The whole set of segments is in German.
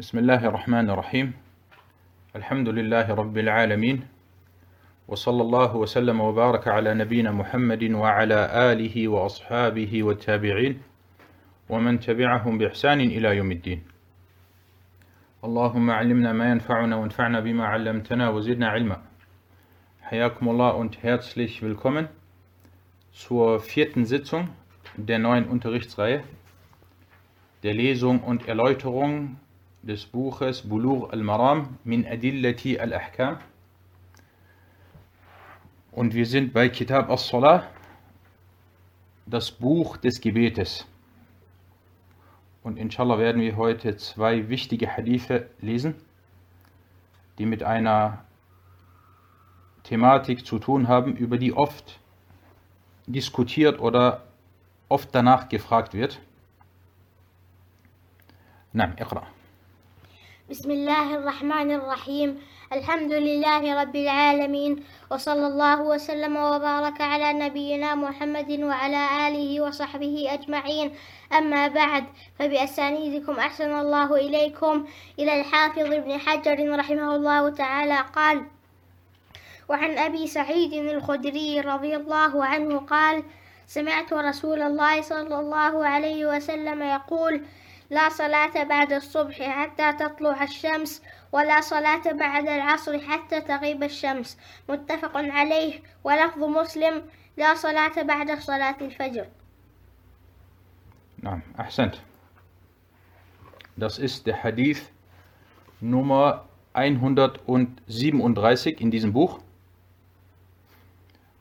بسم الله الرحمن الرحيم الحمد لله رب العالمين وصلى الله وسلم وبارك على نبينا محمد وعلى آله وأصحابه والتابعين ومن تبعهم بإحسان إلى يوم الدين اللهم علمنا ما ينفعنا وانفعنا بما علمتنا وزدنا علما حياكم الله und herzlich willkommen zur vierten Sitzung der neuen Unterrichtsreihe der Lesung und Erläuterung des Buches Bulugh al-Maram min Adillati al-Ahkam. Und wir sind bei Kitab as-Salah, das Buch des Gebetes. Und inshallah werden wir heute zwei wichtige Hadithe lesen, die mit einer Thematik zu tun haben, über die oft diskutiert oder oft danach gefragt wird. Nein, ich Iqra. بسم الله الرحمن الرحيم. الحمد لله رب العالمين. وصلى الله وسلم وبارك على نبينا محمد وعلى آله وصحبه أجمعين. أما بعد فبأسانيدكم أحسن الله إليكم. إلى الحافظ ابن حجر رحمه الله تعالى قال وعن أبي سعيد الخدري رضي الله عنه قال سمعت رسول الله صلى الله عليه وسلم يقول لا صلاة بعد الصبح حتى تطلع الشمس ولا صلاة بعد العصر حتى تغيب الشمس. متفق عليه. ولفظ مسلم لا صلاة بعد صلاة الفجر. نعم أحسنت. Das ist der Hadith Nummer 137 in diesem Buch.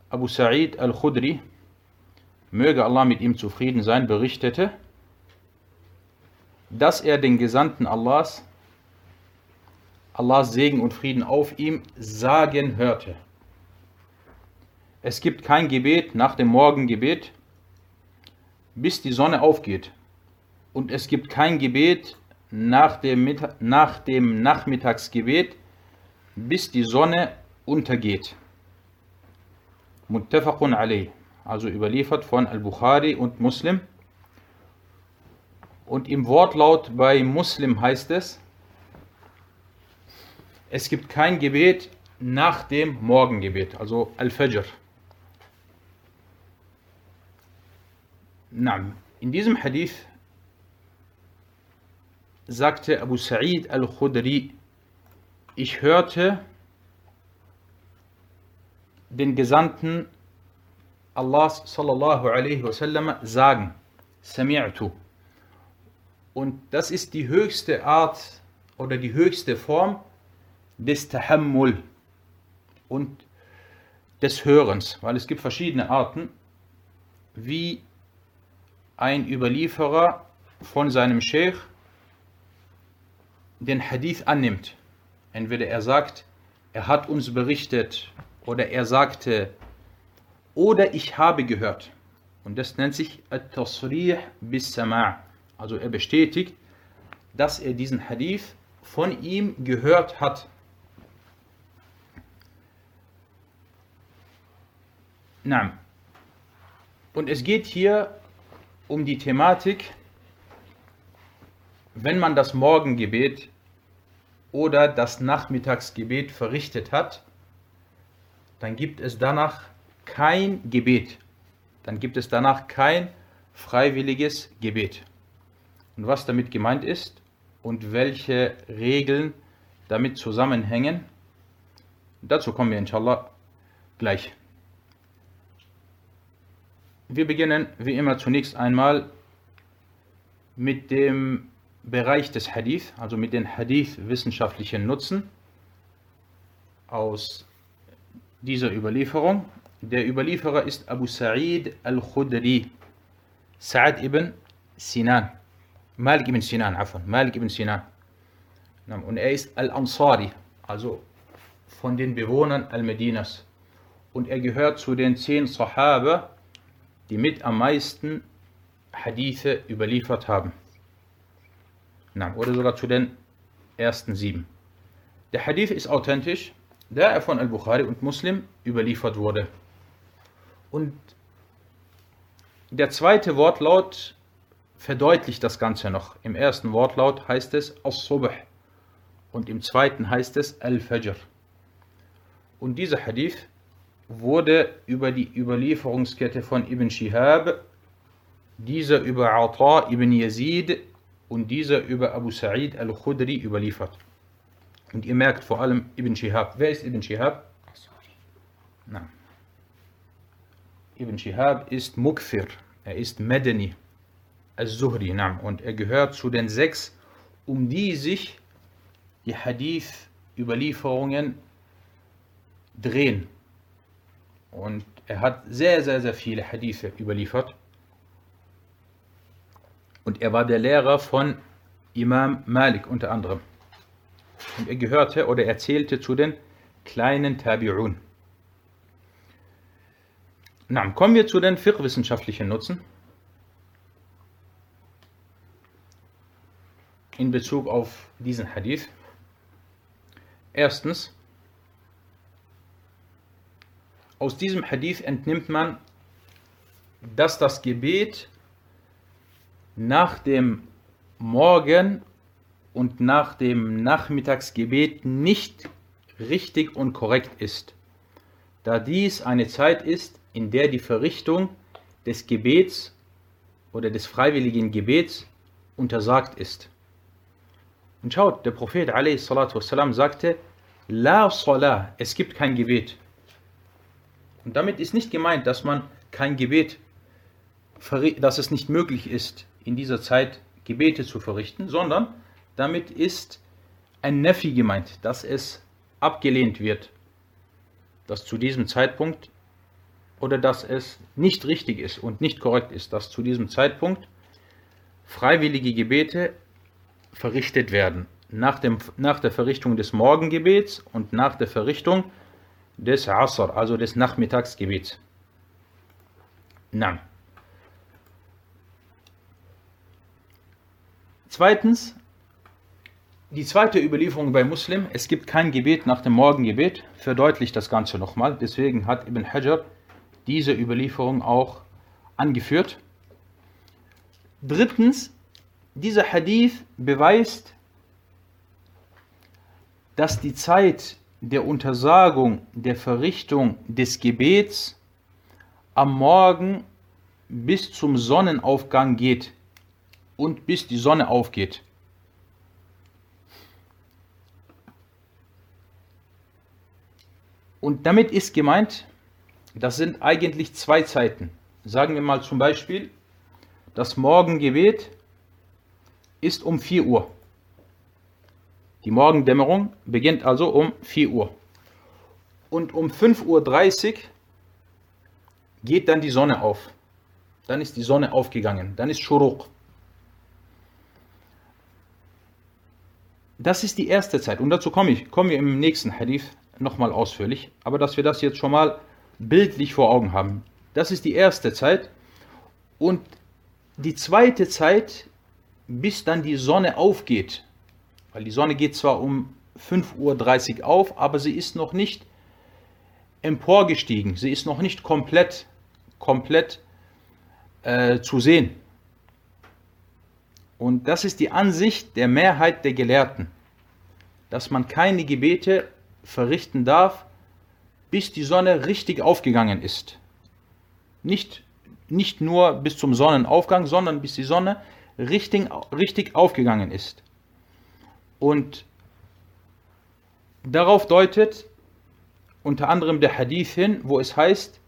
Abu Sa'id al-Khudri, möge Allah mit ihm zufrieden sein, berichtete, dass er den Gesandten Allahs, Allahs Segen und Frieden auf ihm, sagen hörte. Es gibt kein Gebet nach dem Morgengebet, bis die Sonne aufgeht. Und es gibt kein Gebet nach dem, nach dem Nachmittagsgebet, bis die Sonne untergeht. Muttafaqun alayh, also überliefert von Al-Bukhari und Muslim. Und im Wortlaut bei Muslim heißt es, es gibt kein Gebet nach dem Morgengebet, also Al-Fajr. In diesem Hadith sagte Abu Sa'id al-Khudri, ich hörte den Gesandten Allahs sallallahu alaihi wasallam sagen, Sami'tu. Und das ist die höchste Art oder die höchste Form des Tahammul und des Hörens, weil es gibt verschiedene Arten, wie ein Überlieferer von seinem Sheikh den Hadith annimmt. Entweder er sagt, er hat uns berichtet oder er sagte, oder ich habe gehört. Und das nennt sich At-Tasrih bis Sama'. Also er bestätigt, dass er diesen Hadith von ihm gehört hat. Na. Und es geht hier um die Thematik, wenn man das Morgengebet oder das Nachmittagsgebet verrichtet hat, dann gibt es danach kein Gebet. Dann gibt es danach kein freiwilliges Gebet und was damit gemeint ist und welche Regeln damit zusammenhängen. Dazu kommen wir inshallah gleich. Wir beginnen wie immer zunächst einmal mit dem Bereich des Hadith, also mit den Hadith-wissenschaftlichen Nutzen aus dieser Überlieferung. Der Überlieferer ist Abu Sa'id al-Khudri, Sa'ad ibn Sinan. Malik ibn Sinan, afwan, Malik ibn Sinan. Und er ist Al-Ansari, also von den Bewohnern Al-Medinas. Und er gehört zu den zehn Sahaba, die mit am meisten Hadithe überliefert haben. Oder sogar zu den ersten sieben. Der Hadith ist authentisch, da er von Al-Bukhari und Muslim überliefert wurde. Und der zweite Wortlaut verdeutlicht das Ganze noch. Im ersten Wortlaut heißt es As-Subh und im zweiten heißt es Al-Fajr. Und dieser Hadith wurde über die Überlieferungskette von Ibn Shihab, dieser über Ata ibn Yazid und dieser über Abu Sa'id al-Khudri überliefert. Und ihr merkt vor allem Ibn Shihab. Wer ist Ibn Shihab? Na. Ibn Shihab ist Mukfir, er ist Medeni, al-Zuhri, und er gehört zu den sechs, um die sich die Hadith-Überlieferungen drehen. Und er hat sehr, sehr, sehr viele Hadithe überliefert. Und er war der Lehrer von Imam Malik unter anderem. Und er gehörte oder erzählte zu den kleinen Tabi'un. Na, kommen wir zu den fiqh-wissenschaftlichen Nutzen. In Bezug auf diesen Hadith. Erstens, aus diesem Hadith entnimmt man, dass das Gebet nach dem Morgen und nach dem Nachmittagsgebet nicht richtig und korrekt ist, da dies eine Zeit ist, in der die Verrichtung des Gebets oder des freiwilligen Gebets untersagt ist. Und schaut, der Prophet والسلام, sagte, La Salah, es gibt kein Gebet. Und damit ist nicht gemeint, dass man kein Gebet, dass es nicht möglich ist, in dieser Zeit Gebete zu verrichten, sondern damit ist ein Nefi gemeint, dass es abgelehnt wird, dass zu diesem Zeitpunkt oder dass es nicht richtig ist und nicht korrekt ist, dass zu diesem Zeitpunkt freiwillige Gebete verrichtet werden. Nach, dem, nach der Verrichtung des Morgengebets und nach der Verrichtung des Asr, also des Nachmittagsgebets. Na. Zweitens, die zweite Überlieferung bei Muslim, es gibt kein Gebet nach dem Morgengebet, verdeutlicht das Ganze nochmal. Deswegen hat Ibn Hajar diese Überlieferung auch angeführt. Drittens, dieser Hadith beweist, dass die Zeit der Untersagung der Verrichtung des Gebets am Morgen bis zum Sonnenaufgang geht und bis die Sonne aufgeht. Und damit ist gemeint, das sind eigentlich zwei Zeiten. Sagen wir mal zum Beispiel, das Morgengebet ist um 4 Uhr. Die Morgendämmerung beginnt also um 4 Uhr. Und um 5.30 Uhr geht dann die Sonne auf. Dann ist die Sonne aufgegangen. Dann ist Shuruq. Das ist die erste Zeit. Und dazu komme ich, kommen wir im nächsten Hadith nochmal ausführlich, aber dass wir das jetzt schon mal bildlich vor Augen haben. Das ist die erste Zeit. Und die zweite Zeit, bis dann die Sonne aufgeht, weil die Sonne geht zwar um 5.30 Uhr auf, aber sie ist noch nicht emporgestiegen, sie ist noch nicht komplett, komplett äh, zu sehen. Und das ist die Ansicht der Mehrheit der Gelehrten, dass man keine Gebete verrichten darf, bis die Sonne richtig aufgegangen ist. Nicht, nicht nur bis zum Sonnenaufgang, sondern bis die Sonne richtig, richtig aufgegangen ist. Und darauf deutet unter anderem der Hadith hin, wo es heißt,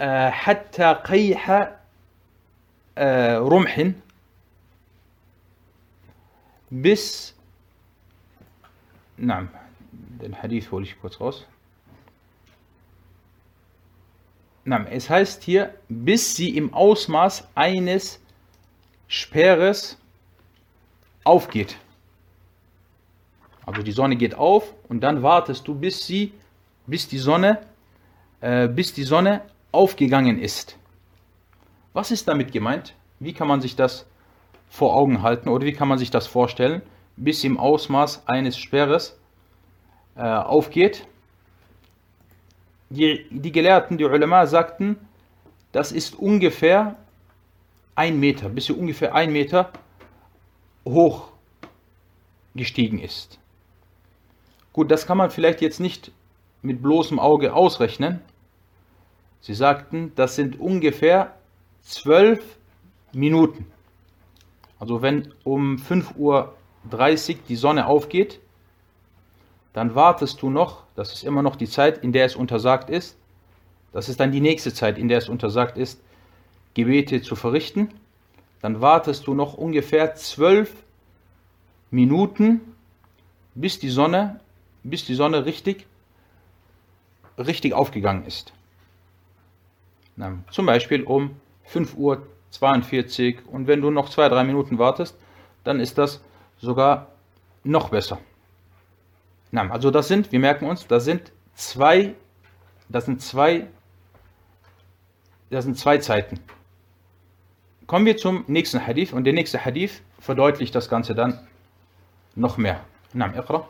حتى قيح رمح bis نعم den Hadith hole ich kurz raus. es heißt hier, bis sie im Ausmaß eines Speeres aufgeht. Also die Sonne geht auf und dann wartest du, bis sie, bis die Sonne, äh, bis die Sonne aufgegangen ist. Was ist damit gemeint? Wie kann man sich das vor Augen halten oder wie kann man sich das vorstellen? Bis im Ausmaß eines Speeres äh, aufgeht. Die, die Gelehrten, die Ulama sagten, das ist ungefähr ein Meter, bis sie ungefähr ein Meter hoch gestiegen ist. Gut, das kann man vielleicht jetzt nicht mit bloßem Auge ausrechnen. Sie sagten, das sind ungefähr zwölf Minuten. Also wenn um 5.30 Uhr die Sonne aufgeht, dann wartest du noch, das ist immer noch die Zeit, in der es untersagt ist, das ist dann die nächste Zeit, in der es untersagt ist, Gebete zu verrichten, dann wartest du noch ungefähr zwölf Minuten, bis die Sonne, bis die Sonne richtig, richtig aufgegangen ist. Na, zum Beispiel um 5.42 Uhr und wenn du noch zwei, drei Minuten wartest, dann ist das sogar noch besser. Na, also das sind, wir merken uns, das sind zwei, das sind zwei, das sind zwei Zeiten. Kommen wir zum nächsten Hadith und der nächste Hadith verdeutlicht das Ganze dann noch mehr. نعم اقرأ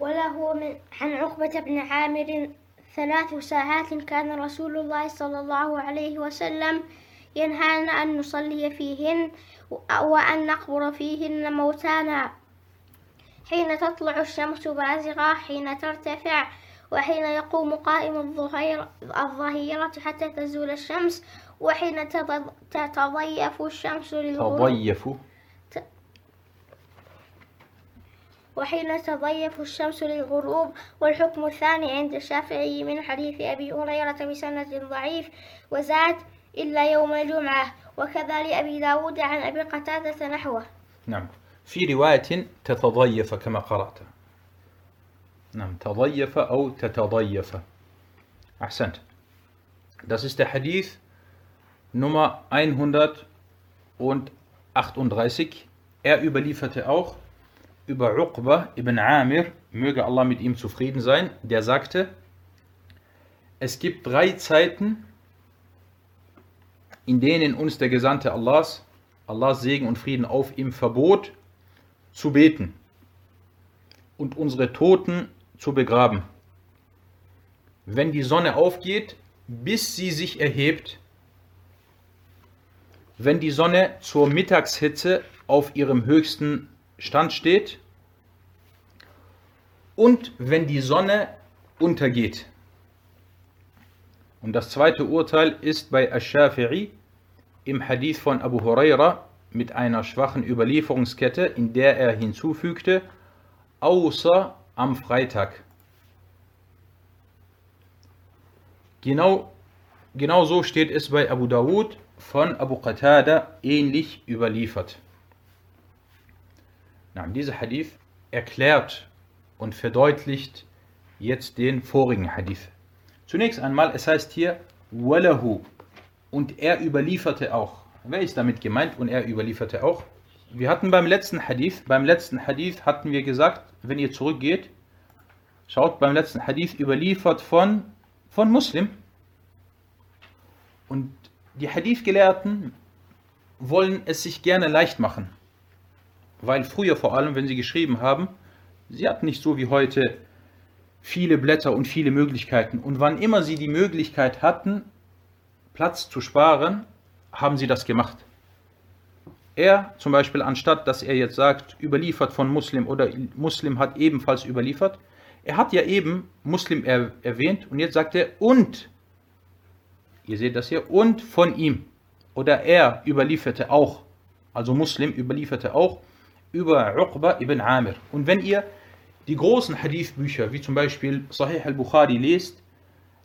وله من عن عقبة بن عامر ثلاث ساعات كان رسول الله صلى الله عليه وسلم ينهانا أن نصلي فيهن وأن نقبر فيهن موتانا حين تطلع الشمس بازغة حين ترتفع وحين يقوم قائم الظهير الظهيرة حتى تزول الشمس وحين تتضيف الشمس للغروب. تضيف؟ وحين تضيف الشمس للغروب والحكم الثاني عند الشافعي من حديث أبي هريرة بسند ضعيف وزاد إلا يوم الجمعة. وكذا لأبي داود عن أبي قتادة نحوه. نعم. في رواية تتضيف كما قرأت نعم تضيف أو تتضيف أحسنت Das ist der Hadith Nummer 138. Er überlieferte auch über Uqba ibn Amir, möge Allah mit ihm zufrieden sein, der sagte, es gibt drei Zeiten, in denen uns der Gesandte Allahs, Allahs Segen und Frieden auf ihm verbot, zu beten und unsere Toten zu begraben. Wenn die Sonne aufgeht, bis sie sich erhebt, wenn die Sonne zur Mittagshitze auf ihrem höchsten Stand steht und wenn die Sonne untergeht. Und das zweite Urteil ist bei Ash-Shafi'i im Hadith von Abu Huraira mit einer schwachen Überlieferungskette, in der er hinzufügte, außer am Freitag. Genau, genau so steht es bei Abu Dawud von Abu Qatada ähnlich überliefert. Na, dieser Hadith erklärt und verdeutlicht jetzt den vorigen Hadith. Zunächst einmal, es heißt hier Walahu und er überlieferte auch. Wer ist damit gemeint und er überlieferte auch? Wir hatten beim letzten Hadith, beim letzten Hadith hatten wir gesagt, wenn ihr zurückgeht, schaut beim letzten Hadith überliefert von, von Muslim. Und die Hadith-Gelehrten wollen es sich gerne leicht machen. Weil früher vor allem, wenn sie geschrieben haben, sie hatten nicht so wie heute viele Blätter und viele Möglichkeiten. Und wann immer sie die Möglichkeit hatten, Platz zu sparen, haben sie das gemacht. Er zum Beispiel, anstatt dass er jetzt sagt, überliefert von Muslim oder Muslim hat ebenfalls überliefert, er hat ja eben Muslim er, erwähnt und jetzt sagt er und. Ihr seht das hier, und von ihm. Oder er überlieferte auch, also Muslim überlieferte auch über Uqba ibn Amir. Und wenn ihr die großen Hadith-Bücher, wie zum Beispiel Sahih al-Bukhari, lest,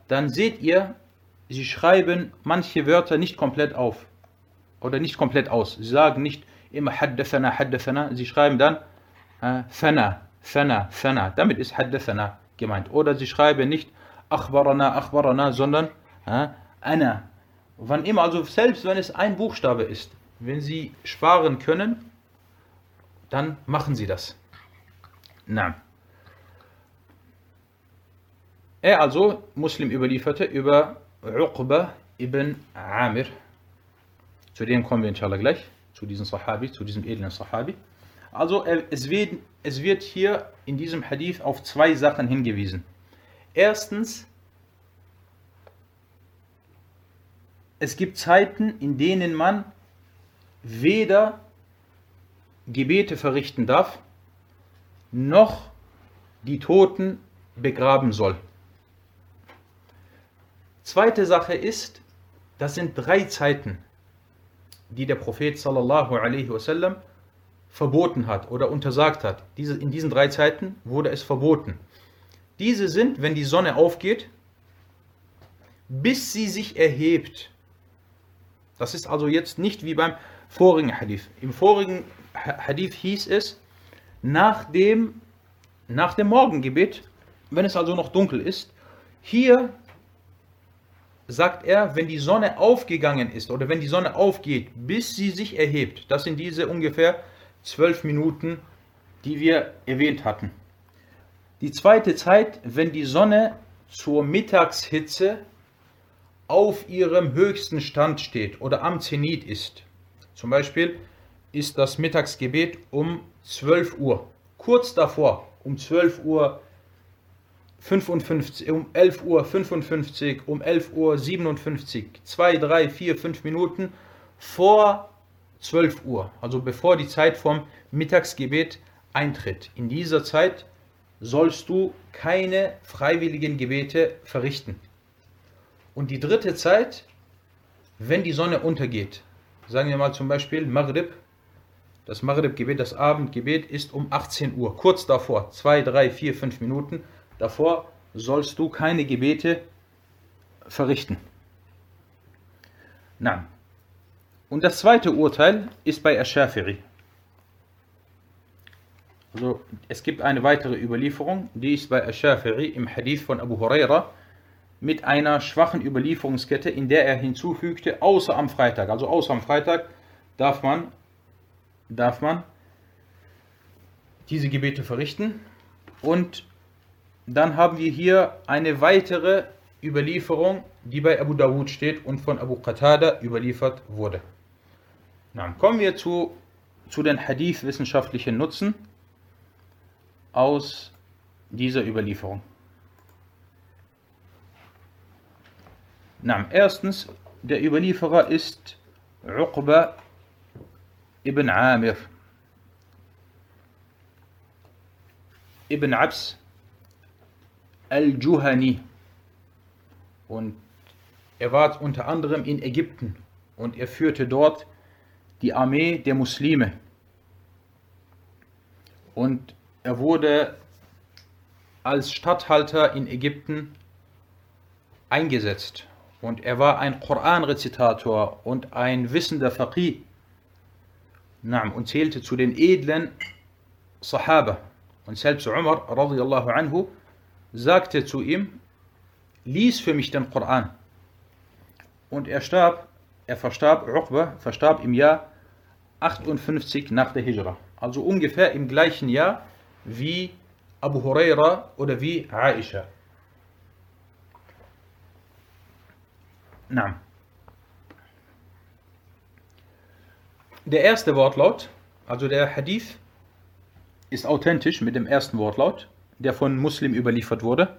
dann seht ihr, sie schreiben manche Wörter nicht komplett auf. Oder nicht komplett aus. Sie sagen nicht immer Haddathana, Haddathana. Sie schreiben dann äh, Fana, Fana, Fana. Damit ist Haddathana gemeint. Oder sie schreiben nicht Akhbarana, Akhbarana, sondern äh, Ana. Wann immer, also selbst wenn es ein Buchstabe ist, wenn sie sparen können, dann machen Sie das. Na. Er also, Muslim überlieferte über Uqba ibn Amir. Zu dem kommen wir inshallah gleich, zu diesem Sahabi, zu diesem edlen Sahabi. Also es wird, es wird hier in diesem Hadith auf zwei Sachen hingewiesen. Erstens, es gibt Zeiten, in denen man weder Gebete verrichten darf, noch die Toten begraben soll. Zweite Sache ist, das sind drei Zeiten, die der Prophet sallallahu alaihi wasallam verboten hat oder untersagt hat. Diese, in diesen drei Zeiten wurde es verboten. Diese sind, wenn die Sonne aufgeht, bis sie sich erhebt. Das ist also jetzt nicht wie beim vorigen Hadith. Im vorigen Hadith hieß es, nach dem, nach dem Morgengebet, wenn es also noch dunkel ist, hier sagt er, wenn die Sonne aufgegangen ist oder wenn die Sonne aufgeht, bis sie sich erhebt. Das sind diese ungefähr zwölf Minuten, die wir erwähnt hatten. Die zweite Zeit, wenn die Sonne zur Mittagshitze auf ihrem höchsten Stand steht oder am Zenit ist. Zum Beispiel ist das Mittagsgebet um 12 Uhr. Kurz davor, um 12 Uhr 55, um 11 Uhr 55, um 11 Uhr 57, 2, 3, 4, 5 Minuten vor 12 Uhr, also bevor die Zeit vom Mittagsgebet eintritt. In dieser Zeit sollst du keine freiwilligen Gebete verrichten. Und die dritte Zeit, wenn die Sonne untergeht, sagen wir mal zum Beispiel Maghrib, das Maghrib-Gebet, das Abendgebet ist um 18 Uhr, kurz davor, 2, 3, 4, 5 Minuten Davor sollst du keine Gebete verrichten. Nein. Und das zweite Urteil ist bei Ash-Shafiri. Also es gibt eine weitere Überlieferung, die ist bei Ash-Shafiri im Hadith von Abu Huraira mit einer schwachen Überlieferungskette, in der er hinzufügte, außer am Freitag. Also außer am Freitag darf man, darf man diese Gebete verrichten. Und dann haben wir hier eine weitere Überlieferung, die bei Abu Dawud steht und von Abu Qatada überliefert wurde. Dann kommen wir zu, zu den Hadith-wissenschaftlichen Nutzen aus dieser Überlieferung. Na, erstens, der Überlieferer ist Uqba ibn Amir ibn Abs al-Juhani. Und er war unter anderem in Ägypten und er führte dort die Armee der Muslime. Und er wurde als Statthalter in Ägypten eingesetzt. Und er war ein Koranrezitator und ein wissender Faqih. Und zählte zu den edlen Sahaba. Und selbst Umar radiallahu anhu sagte zu ihm, lies für mich den Koran. Und er starb, er verstarb, Uqba verstarb im Jahr 58 nach der Hijra. Also ungefähr im gleichen Jahr wie Abu Huraira oder wie Aisha. Na. Der erste Wortlaut, also der Hadith, ist authentisch mit dem ersten Wortlaut der von Muslim überliefert wurde.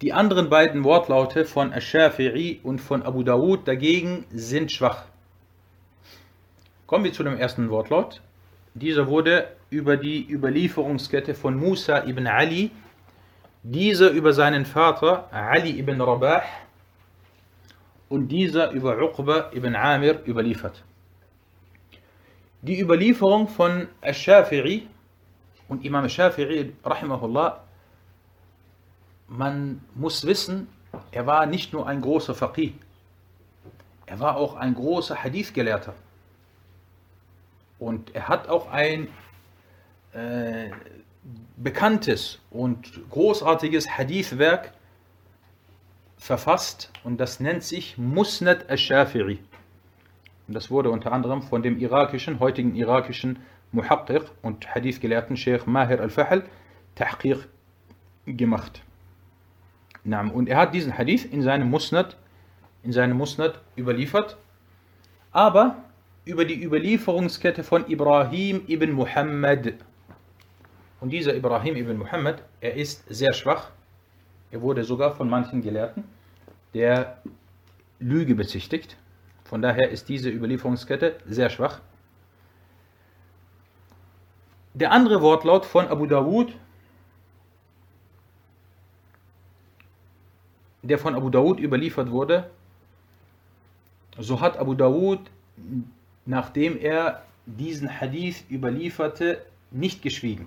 Die anderen beiden Wortlaute von Ash-Shafi'i und von Abu Dawud dagegen sind schwach. Kommen wir zu dem ersten Wortlaut. Dieser wurde über die Überlieferungskette von Musa ibn Ali, dieser über seinen Vater Ali ibn Rabah und dieser über Uqba ibn Amir überliefert. Die Überlieferung von Ash-Shafi'i und Imam Shafi'i, rahimahullah, man muss wissen, er war nicht nur ein großer Faqih, er war auch ein großer Hadith-Gelehrter. Und er hat auch ein äh, bekanntes und großartiges Hadith-Werk verfasst und das nennt sich Musnad al-Shafi'i. Und das wurde unter anderem von dem irakischen, heutigen irakischen Muhaqqiq und Hadith-Gelehrten Sheikh Mahir al-Fahl Tahqiq gemacht. Und er hat diesen Hadith in seinem Musnad, in seinem Musnad überliefert, aber über die Überlieferungskette von Ibrahim ibn Muhammad. Und dieser Ibrahim ibn Muhammad, er ist sehr schwach. Er wurde sogar von manchen Gelehrten der Lüge bezichtigt. Von daher ist diese Überlieferungskette sehr schwach. Der andere Wortlaut von Abu Dawud, der von Abu Dawud überliefert wurde, so hat Abu Dawud, nachdem er diesen Hadith überlieferte, nicht geschwiegen.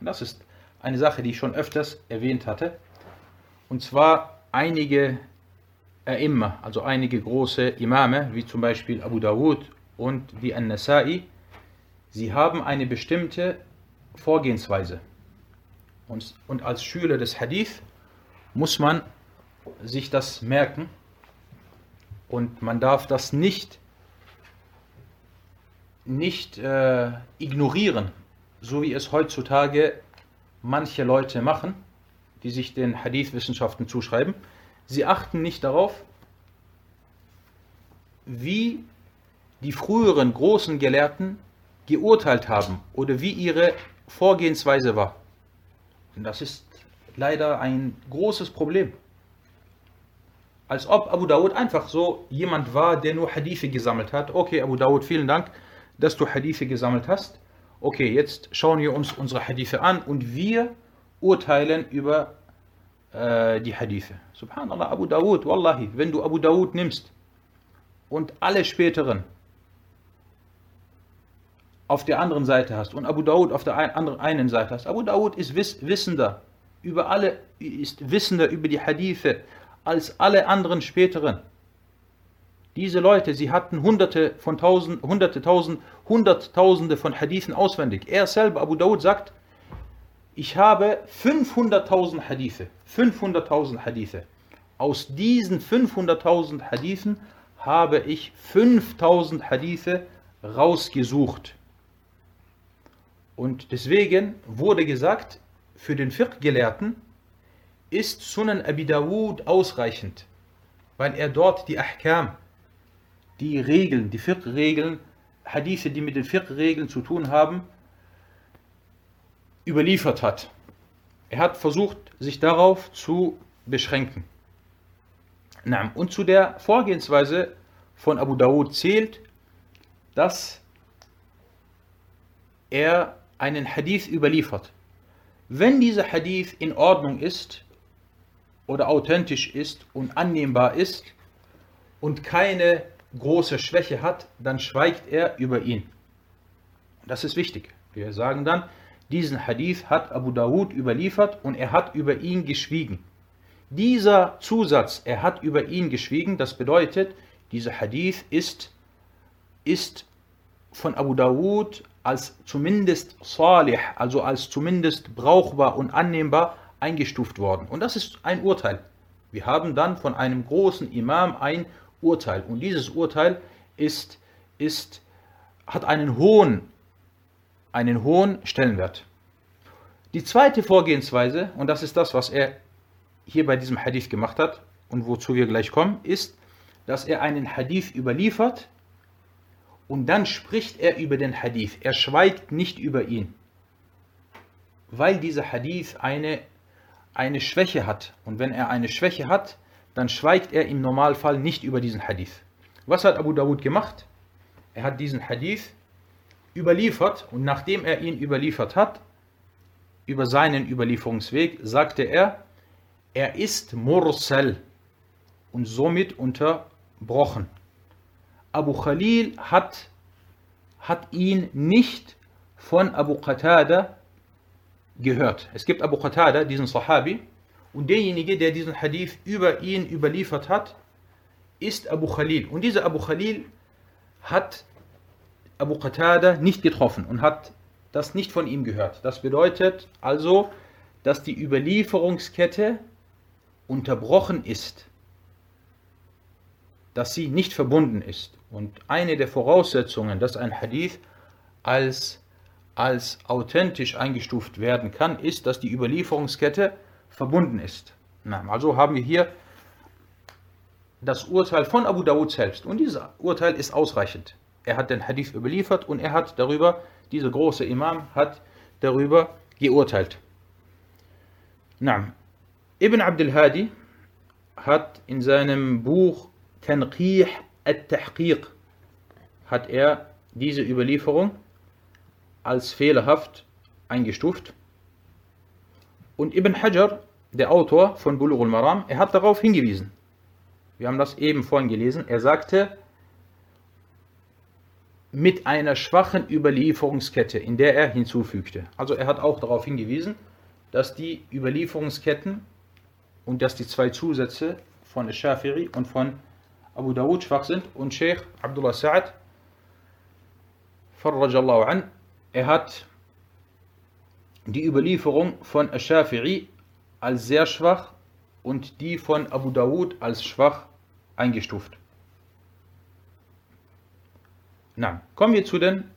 Das ist eine Sache, die ich schon öfters erwähnt hatte. Und zwar einige A'imma, also einige große Imame, wie zum Beispiel Abu Dawud und wie An-Nasai, sie haben eine bestimmte Vorgehensweise. Und, und als Schüler des Hadith muss man sich das merken und man darf das nicht, nicht äh, ignorieren, so wie es heutzutage manche Leute machen, die sich den Hadith-Wissenschaften zuschreiben. Sie achten nicht darauf, wie die früheren großen Gelehrten geurteilt haben oder wie ihre Vorgehensweise war. Und das ist leider ein großes Problem. Als ob Abu Dawud einfach so jemand war, der nur Hadithe gesammelt hat. Okay, Abu Dawud, vielen Dank, dass du Hadithe gesammelt hast. Okay, jetzt schauen wir uns unsere Hadithe an und wir urteilen über äh, die Hadithe. Subhanallah, Abu Dawud, Wallahi, wenn du Abu Dawud nimmst und alle späteren auf der anderen Seite hast und Abu Dawud auf der anderen einen Seite hast. Abu Dawud ist Wissender über alle, ist Wissender über die Hadithe als alle anderen späteren. Diese Leute, sie hatten hunderte von tausend, hunderte tausend, hunderttausende von Hadithen auswendig. Er selber, Abu Dawud, sagt, ich habe 500.000 Hadithe, 500.000 Hadithe. Aus diesen 500.000 Hadithen habe ich 5.000 Hadithe rausgesucht. Und deswegen wurde gesagt, für den Fiqh-Gelehrten ist Sunan Abi Dawud ausreichend, weil er dort die Ahkam, die Regeln, die Fiqh-Regeln, Hadithe, die mit den Fiqh-Regeln zu tun haben, überliefert hat. Er hat versucht, sich darauf zu beschränken. Und zu der Vorgehensweise von Abu Dawud zählt, dass er einen Hadith überliefert. Wenn dieser Hadith in Ordnung ist oder authentisch ist und annehmbar ist und keine große Schwäche hat, dann schweigt er über ihn. Das ist wichtig. Wir sagen dann, diesen Hadith hat Abu Dawud überliefert und er hat über ihn geschwiegen. Dieser Zusatz, er hat über ihn geschwiegen, das bedeutet, dieser Hadith ist, ist von Abu Dawud als zumindest salih, also als zumindest brauchbar und annehmbar eingestuft worden. Und das ist ein Urteil. Wir haben dann von einem großen Imam ein Urteil. Und dieses Urteil ist, ist, hat einen hohen einen hohen Stellenwert. Die zweite Vorgehensweise, und das ist das, was er hier bei diesem Hadith gemacht hat und wozu wir gleich kommen, ist, dass er einen Hadith überliefert und dann spricht er über den Hadith. Er schweigt nicht über ihn, weil dieser Hadith eine, eine Schwäche hat. Und wenn er eine Schwäche hat, dann schweigt er im Normalfall nicht über diesen Hadith. Was hat Abu Dawud gemacht? Er hat diesen Hadith überliefert und nachdem er ihn überliefert hat, über seinen Überlieferungsweg, sagte er, er ist Mursal und somit unterbrochen. Abu Khalil hat, hat ihn nicht von Abu Qatada gehört. Es gibt Abu Qatada, diesen Sahabi, und derjenige, der diesen Hadith über ihn überliefert hat, ist Abu Khalil. Und dieser Abu Khalil hat Abu Qatada nicht getroffen und hat das nicht von ihm gehört. Das bedeutet also, dass die Überlieferungskette unterbrochen ist, dass sie nicht verbunden ist. Und eine der Voraussetzungen, dass ein Hadith als, als authentisch eingestuft werden kann, ist, dass die Überlieferungskette verbunden ist. Also haben wir hier das Urteil von Abu Dawud selbst. Und dieses Urteil ist ausreichend er hat den Hadith überliefert und er hat darüber, dieser große Imam hat darüber geurteilt. Na, Ibn Abdul Hadi hat in seinem Buch Tanqih al-Tahqiq hat er diese Überlieferung als fehlerhaft eingestuft. Und Ibn Hajar, der Autor von Bulugh al-Maram, er hat darauf hingewiesen. Wir haben das eben vorhin gelesen. Er sagte, mit einer schwachen Überlieferungskette, in der er hinzufügte. Also er hat auch darauf hingewiesen, dass die Überlieferungsketten und dass die zwei Zusätze von Shafiri und von Abu Dawud schwach sind und Sheikh Abdullah Sa'ad Farrajallahu an, er hat die Überlieferung von Shafiri als sehr schwach und die von Abu Dawud als schwach eingestuft. Na, kommen wir zu den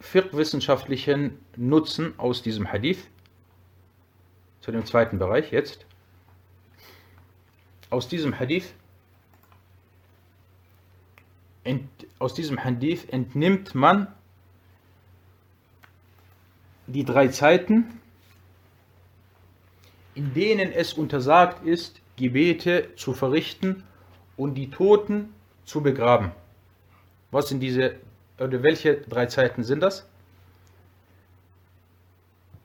fiqh-wissenschaftlichen Nutzen aus diesem Hadith. Zu dem zweiten Bereich jetzt. Aus diesem Hadith, ent, aus diesem Hadith entnimmt man die drei Zeiten, in denen es untersagt ist, Gebete zu verrichten und die Toten zu begraben. Was sind diese, oder welche drei Zeiten sind das?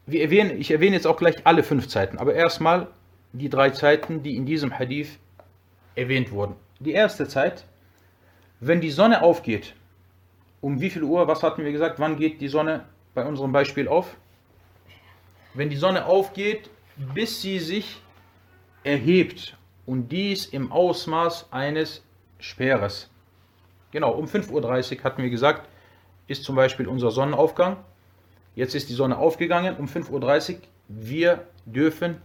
Wir erwähnen, ich erwähne jetzt auch gleich alle fünf Zeiten, aber erstmal die drei Zeiten, die in diesem Hadith erwähnt wurden. Die erste Zeit, wenn die Sonne aufgeht, um wie viel Uhr, was hatten wir gesagt, wann geht die Sonne bei unserem Beispiel auf? Wenn die Sonne aufgeht, bis sie sich erhebt und dies im Ausmaß eines Speeres. Genau, um 5.30 Uhr hatten wir gesagt, ist zum Beispiel unser Sonnenaufgang. Jetzt ist die Sonne aufgegangen um 5.30 Uhr. Wir dürfen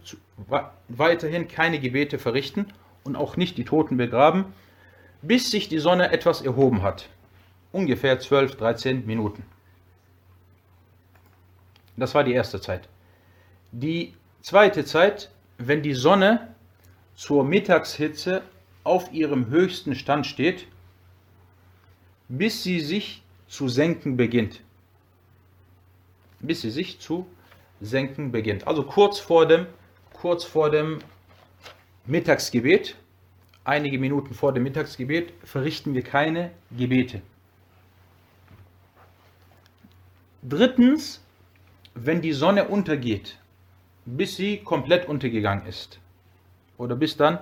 weiterhin keine Gebete verrichten und auch nicht die Toten begraben, bis sich die Sonne etwas erhoben hat. Ungefähr 12, 13 Minuten. Das war die erste Zeit. Die zweite Zeit, wenn die Sonne zur Mittagshitze auf ihrem höchsten Stand steht, bis sie sich zu senken beginnt. Bis sie sich zu senken beginnt. Also kurz vor dem, kurz vor dem Mittagsgebet, einige Minuten vor dem Mittagsgebet, verrichten wir keine Gebete. Drittens, wenn die Sonne untergeht, bis sie komplett untergegangen ist oder bis dann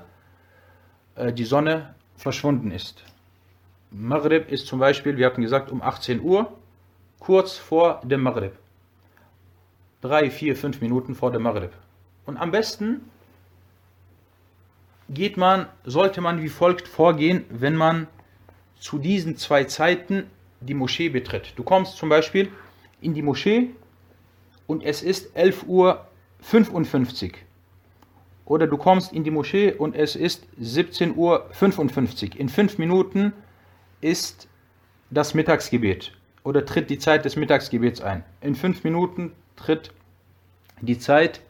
äh, die Sonne verschwunden ist. Maghrib ist zum Beispiel, wir hatten gesagt, um 18 Uhr, kurz vor dem Maghrib. Drei, vier, fünf Minuten vor dem Maghrib. Und am besten geht man, sollte man wie folgt vorgehen, wenn man zu diesen zwei Zeiten die Moschee betritt. Du kommst zum Beispiel in die Moschee und es ist 11 Uhr 55. Oder du kommst in die Moschee und es ist 17 Uhr 55. In fünf Minuten ist das Mittagsgebet oder tritt die Zeit des Mittagsgebets ein. In fünf Minuten tritt die Zeit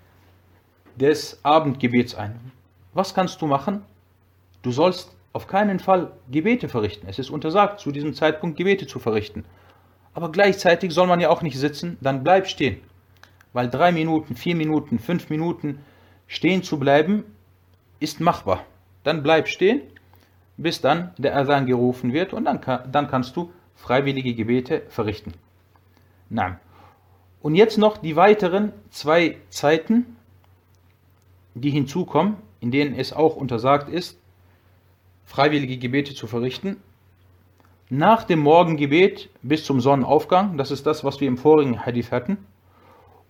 des Abendgebets ein. Was kannst du machen? Du sollst auf keinen Fall Gebete verrichten. Es ist untersagt, zu diesem Zeitpunkt Gebete zu verrichten. Aber gleichzeitig soll man ja auch nicht sitzen, dann bleib stehen. Weil drei Minuten, vier Minuten, fünf Minuten stehen zu bleiben, ist machbar. Dann bleib stehen bis dann der Adhan gerufen wird und dann, dann kannst du freiwillige Gebete verrichten. Na. Und jetzt noch die weiteren zwei Zeiten, die hinzukommen, in denen es auch untersagt ist, freiwillige Gebete zu verrichten. Nach dem Morgengebet bis zum Sonnenaufgang, das ist das, was wir im vorigen Hadith hatten,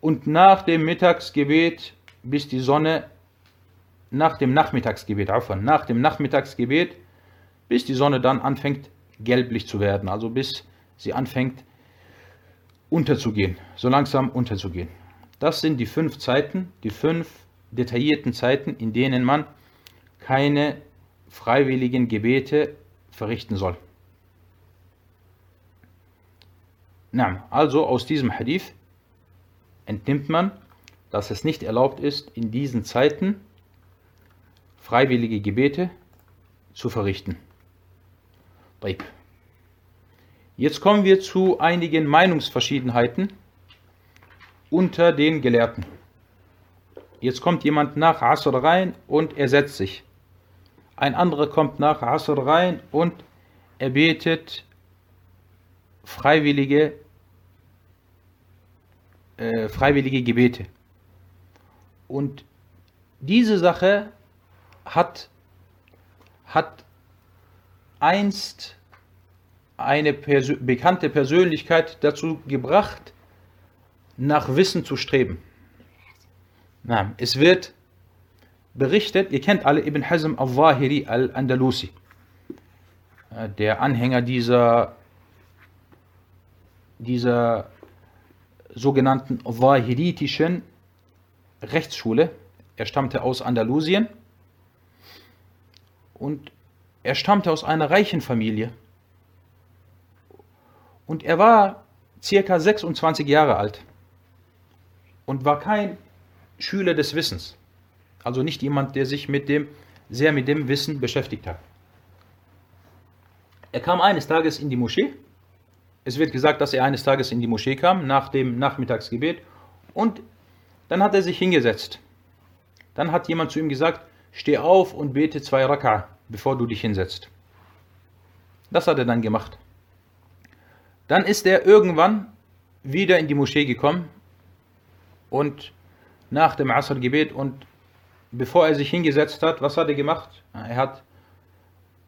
und nach dem Mittagsgebet bis die Sonne, nach dem Nachmittagsgebet, nach dem Nachmittagsgebet bis die Sonne dann anfängt gelblich zu werden, also bis sie anfängt unterzugehen, so langsam unterzugehen. Das sind die fünf Zeiten, die fünf detaillierten Zeiten, in denen man keine freiwilligen Gebete verrichten soll. Also aus diesem Hadith entnimmt man, dass es nicht erlaubt ist, in diesen Zeiten freiwillige Gebete zu verrichten. Jetzt kommen wir zu einigen Meinungsverschiedenheiten unter den Gelehrten. Jetzt kommt jemand nach Asr rein und er setzt sich. ein anderer kommt nach Asr rein und er betet freiwillige, äh, freiwillige Gebete. Und diese Sache hat, hat einst eine Persö bekannte Persönlichkeit dazu gebracht, nach Wissen zu streben. Es wird berichtet, ihr kennt alle Ibn Hazm al-Zahiri al-Andalusi, der Anhänger dieser, dieser sogenannten Zahiritischen Rechtsschule. Er stammte aus Andalusien und er stammte aus einer reichen Familie. Und er war circa 26 Jahre alt und war kein Schüler des Wissens. Also nicht jemand, der sich mit dem, sehr mit dem Wissen beschäftigt hat. Er kam eines Tages in die Moschee. Es wird gesagt, dass er eines Tages in die Moschee kam, nach dem Nachmittagsgebet. Und dann hat er sich hingesetzt. Dann hat jemand zu ihm gesagt, steh auf und bete zwei Raka, bevor du dich hinsetzt. Das hat er dann gemacht. Dann ist er irgendwann wieder in die Moschee gekommen und nach dem Asr-Gebet und bevor er sich hingesetzt hat, was hat er gemacht? Er hat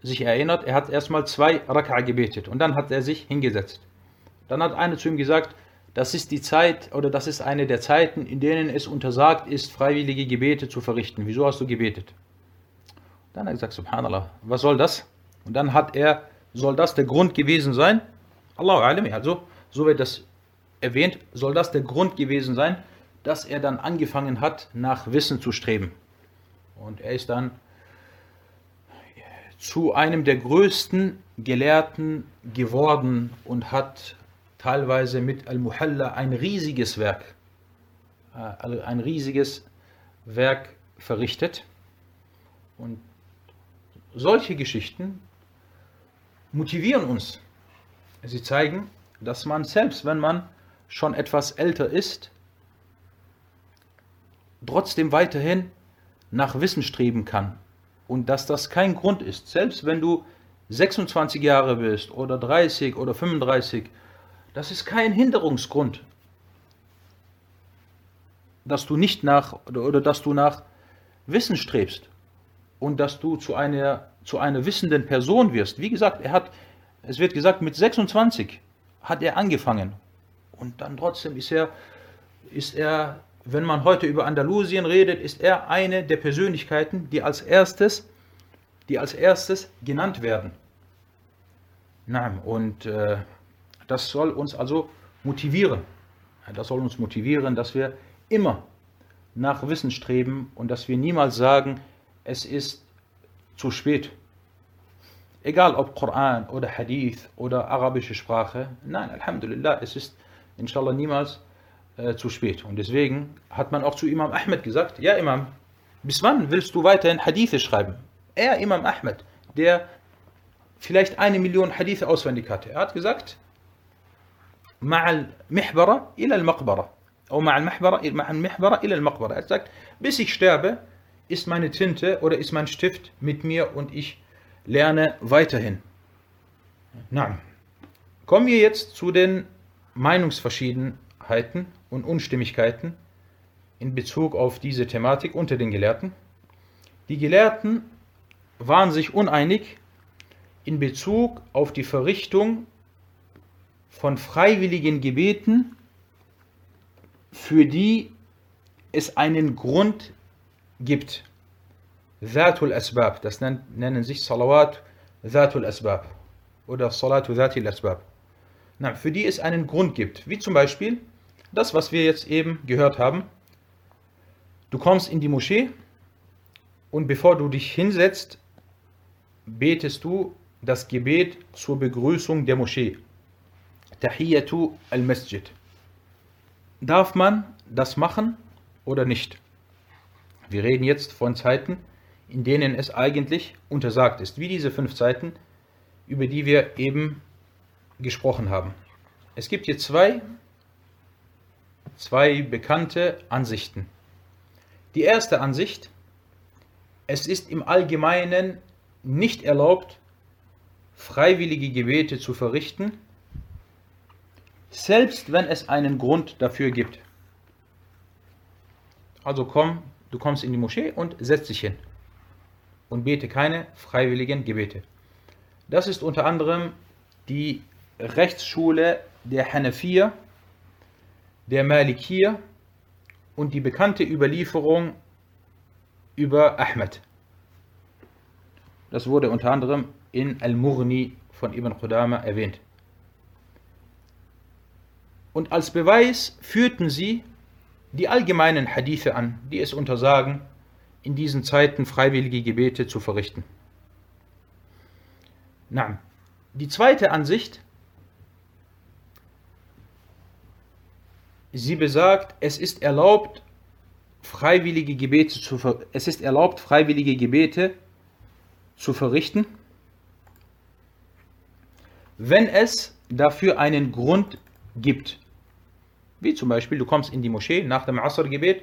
sich erinnert, er hat erstmal zwei Raka gebetet und dann hat er sich hingesetzt. Dann hat einer zu ihm gesagt, das ist die Zeit oder das ist eine der Zeiten, in denen es untersagt ist, freiwillige Gebete zu verrichten. Wieso hast du gebetet? Dann hat er gesagt, Subhanallah, was soll das? Und dann hat er, soll das der Grund gewesen sein? Allahu alam, also so wird das erwähnt, soll das der Grund gewesen sein, dass er dann angefangen hat, nach Wissen zu streben. Und er ist dann zu einem der größten Gelehrten geworden und hat teilweise mit Al-Muhalla ein riesiges Werk, äh, ein riesiges Werk verrichtet. Und solche Geschichten motivieren uns. Sie zeigen, dass man selbst, wenn man schon etwas älter ist, trotzdem weiterhin nach Wissen streben kann. Und dass das kein Grund ist. Selbst wenn du 26 Jahre bist oder 30 oder 35, das ist kein Hinderungsgrund, dass du nicht nach oder, oder dass du nach Wissen strebst und dass du zu einer, zu einer wissenden Person wirst. Wie gesagt, er hat, es wird gesagt, mit 26 hat er angefangen. Und dann trotzdem ist er, ist er wenn man heute über Andalusien redet, ist er eine der Persönlichkeiten, die als erstes, die als erstes genannt werden. Und äh, das soll uns also motivieren. Das soll uns motivieren, dass wir immer nach Wissen streben und dass wir niemals sagen, es ist zu spät. Egal ob Koran oder Hadith oder arabische Sprache. Nein, Alhamdulillah, es ist inshallah niemals äh, zu spät. Und deswegen hat man auch zu Imam Ahmed gesagt, ja Imam, bis wann willst du weiterhin Hadithe schreiben? Er, Imam Ahmed, der vielleicht eine Million Hadithe auswendig hatte, er hat gesagt, ma'al mihbara ila al-maqbara. Oder ma'al ila al-maqbara. Er hat gesagt, bis ich sterbe, ist meine Tinte oder ist mein Stift mit mir und ich lerne weiterhin. Na, kommen wir jetzt zu den Meinungsverschiedenheiten und Unstimmigkeiten in Bezug auf diese Thematik unter den Gelehrten. Die Gelehrten waren sich uneinig in Bezug auf die Verrichtung von freiwilligen Gebeten, für die es einen Grund gibt. Dhatul Asbab, das nennen sich Salawat Dhatul Asbab oder Salatu Dhatil Asbab. für die es einen Grund gibt, wie zum Beispiel das, was wir jetzt eben gehört haben. Du kommst in die Moschee und bevor du dich hinsetzt, betest du das Gebet zur Begrüßung der Moschee. Tahiyatu al-Masjid. Darf man das machen oder nicht? Wir reden jetzt von Zeiten, in denen es eigentlich untersagt ist, wie diese fünf Zeiten, über die wir eben gesprochen haben. Es gibt hier zwei zwei bekannte Ansichten. Die erste Ansicht, es ist im Allgemeinen nicht erlaubt, freiwillige Gebete zu verrichten, selbst wenn es einen Grund dafür gibt. Also komm, du kommst in die Moschee und setz dich hin und bete keine freiwilligen Gebete. Das ist unter anderem die Rechtsschule der Hanafier, der Malikier und die bekannte Überlieferung über Ahmed. Das wurde unter anderem in Al-Mughni von Ibn Qudama erwähnt. Und als Beweis führten sie die allgemeinen Hadithe an, die es untersagen, in diesen Zeiten freiwillige Gebete zu verrichten. Na, die zweite Ansicht, sie besagt, es ist erlaubt, freiwillige Gebete zu ver es ist erlaubt, freiwillige Gebete zu verrichten, wenn es dafür einen Grund gibt. Wie zum Beispiel, du kommst in die Moschee nach dem Asr-Gebet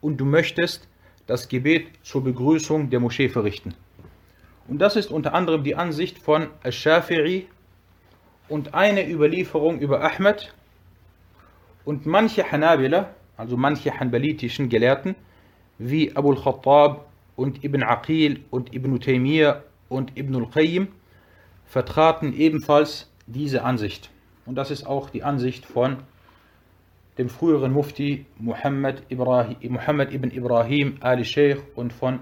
und du möchtest das Gebet zur Begrüßung der Moschee verrichten. Und das ist unter anderem die Ansicht von Al-Shafi'i und eine Überlieferung über Ahmed und manche Hanabila, also manche hanbalitischen Gelehrten, wie Abu al-Khattab und Ibn Aqil und Ibn Taymiyyah und Ibn al-Qayyim, vertraten ebenfalls diese Ansicht. Und das ist auch die Ansicht von dem früheren Mufti Muhammad, Ibrahim, Muhammad ibn Ibrahim al-Sheikh und von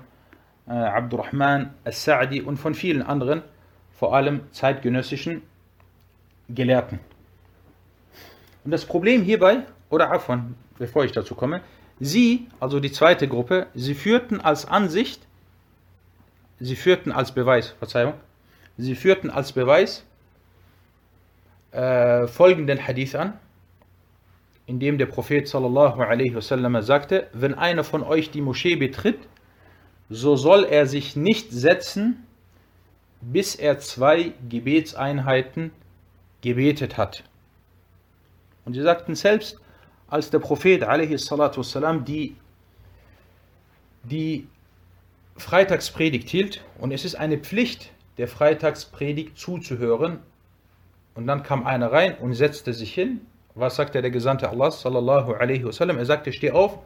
äh, Abdurrahman al-Sa'di und von vielen anderen, vor allem zeitgenössischen Gelehrten. Und das Problem hierbei, oder Afon, bevor ich dazu komme, sie, also die zweite Gruppe, sie führten als Ansicht, sie führten als Beweis, Verzeihung, sie führten als Beweis äh, folgenden Hadith an, in dem der Prophet sallallahu alaihi wasallam sagte, wenn einer von euch die Moschee betritt, so soll er sich nicht setzen, bis er zwei Gebetseinheiten gebetet hat. Und sie sagten selbst, als der Prophet والسلام, die, die Freitagspredigt hielt, und es ist eine Pflicht, der Freitagspredigt zuzuhören, und dann kam einer rein und setzte sich hin, was sagte der Gesandte Allah sallallahu alaihi wasallam? Er sagte, steh auf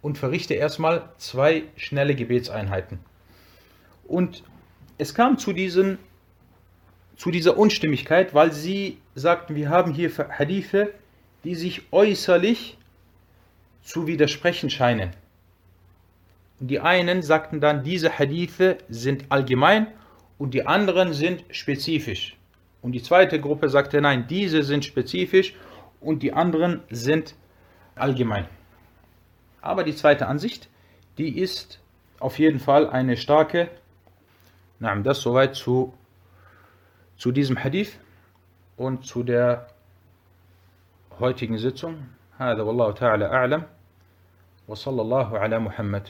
und verrichte erstmal zwei schnelle Gebetseinheiten. Und es kam zu, diesen, zu dieser Unstimmigkeit, weil sie sagten, wir haben hier Hadithe, die sich äußerlich zu widersprechen scheinen. Und die einen sagten dann, diese Hadithe sind allgemein und die anderen sind spezifisch. Und die zweite Gruppe sagte, nein, diese sind spezifisch und die anderen sind allgemein. Aber die zweite Ansicht, die ist auf jeden Fall eine starke. Na, das soweit zu, zu diesem Hadith und zu der heutigen Sitzung. هذا والله تعالى أعلم وصلى الله على محمد